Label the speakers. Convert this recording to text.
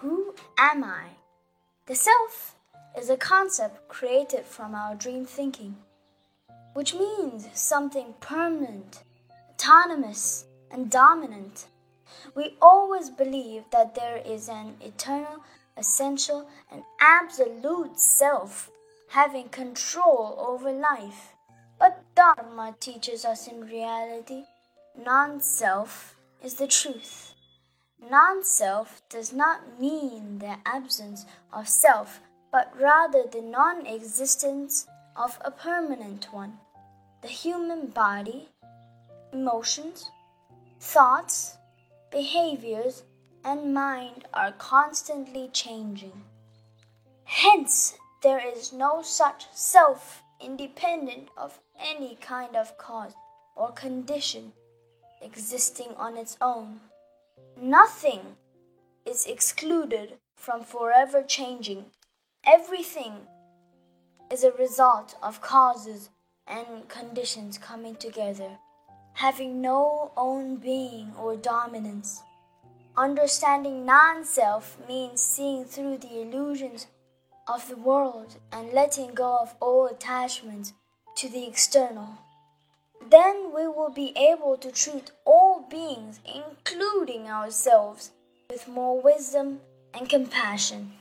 Speaker 1: Who am I? The self is a concept created from our dream thinking, which means something permanent, autonomous, and dominant. We always believe that there is an eternal, essential, and absolute self having control over life. But Dharma teaches us in reality, non self is the truth. Non self does not mean the absence of self, but rather the non existence of a permanent one. The human body, emotions, thoughts, behaviors, and mind are constantly changing. Hence, there is no such self independent of any kind of cause or condition existing on its own. Nothing is excluded from forever changing. Everything is a result of causes and conditions coming together, having no own being or dominance. Understanding non self means seeing through the illusions of the world and letting go of all attachments to the external. Then we will be able to treat all beings, including ourselves, with more wisdom and compassion.